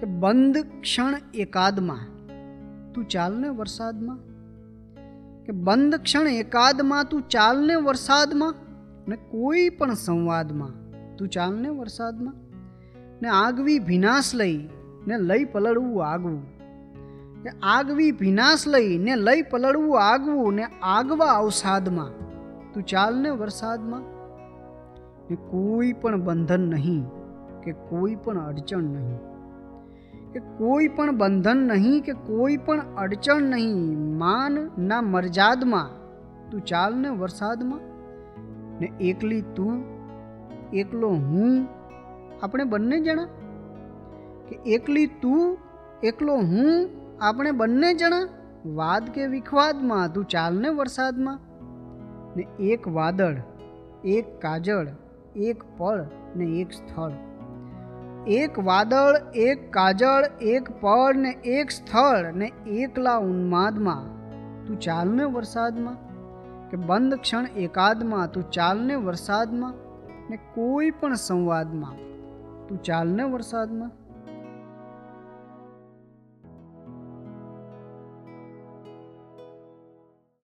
કે બંધ ક્ષણ એકાદમાં. તું ચાલને વરસાદમાં. કે બંધ ક્ષણ એકાદમાં તું ચાલને વરસાદમાં ને કોઈ પણ સંવાદમાં. તું ચાલને વરસાદમાં. ને આગવી ભીનાશ લઈ ને લઈ પલળવું આગવું. કે આગવી ભીનાશ લઈ ને લઈ પલળવું આગવું ને આગવા અવસાદમાં. તું ચાલને વરસાદમાં. ને કોઈ પણ બંધન નહીં કે કોઈ પણ અડચણ નહીં. કે કોઈ પણ બંધન નહીં, કે કોઈ પણ અડચણ નહીં, માન ના મરજાદમાં. તું ચાલને વરસાદમાં. ને એકલી તું, એકલો હું, આપણે બંને જણા? કે એકલી તું, એકલો હું, આપણે બંને જણા? વાદ કે વિખવાદમાં? તું ચાલને વરસાદમાં. ને એક વાદળ, એક કાજળ, એક પળ ને એક સ્થળ. એક વાદળ, એક કાજળ, એક પળ ને એક સ્થળ ને એકલા ઉન્માદમાં. તું ચાલને વરસાદમાં? કે બંધ ક્ષણ એકાદમાં તું ચાલને વરસાદમાં? ને કોઈ પણ સંવાદમાં? તું ચાલને વરસાદમાં?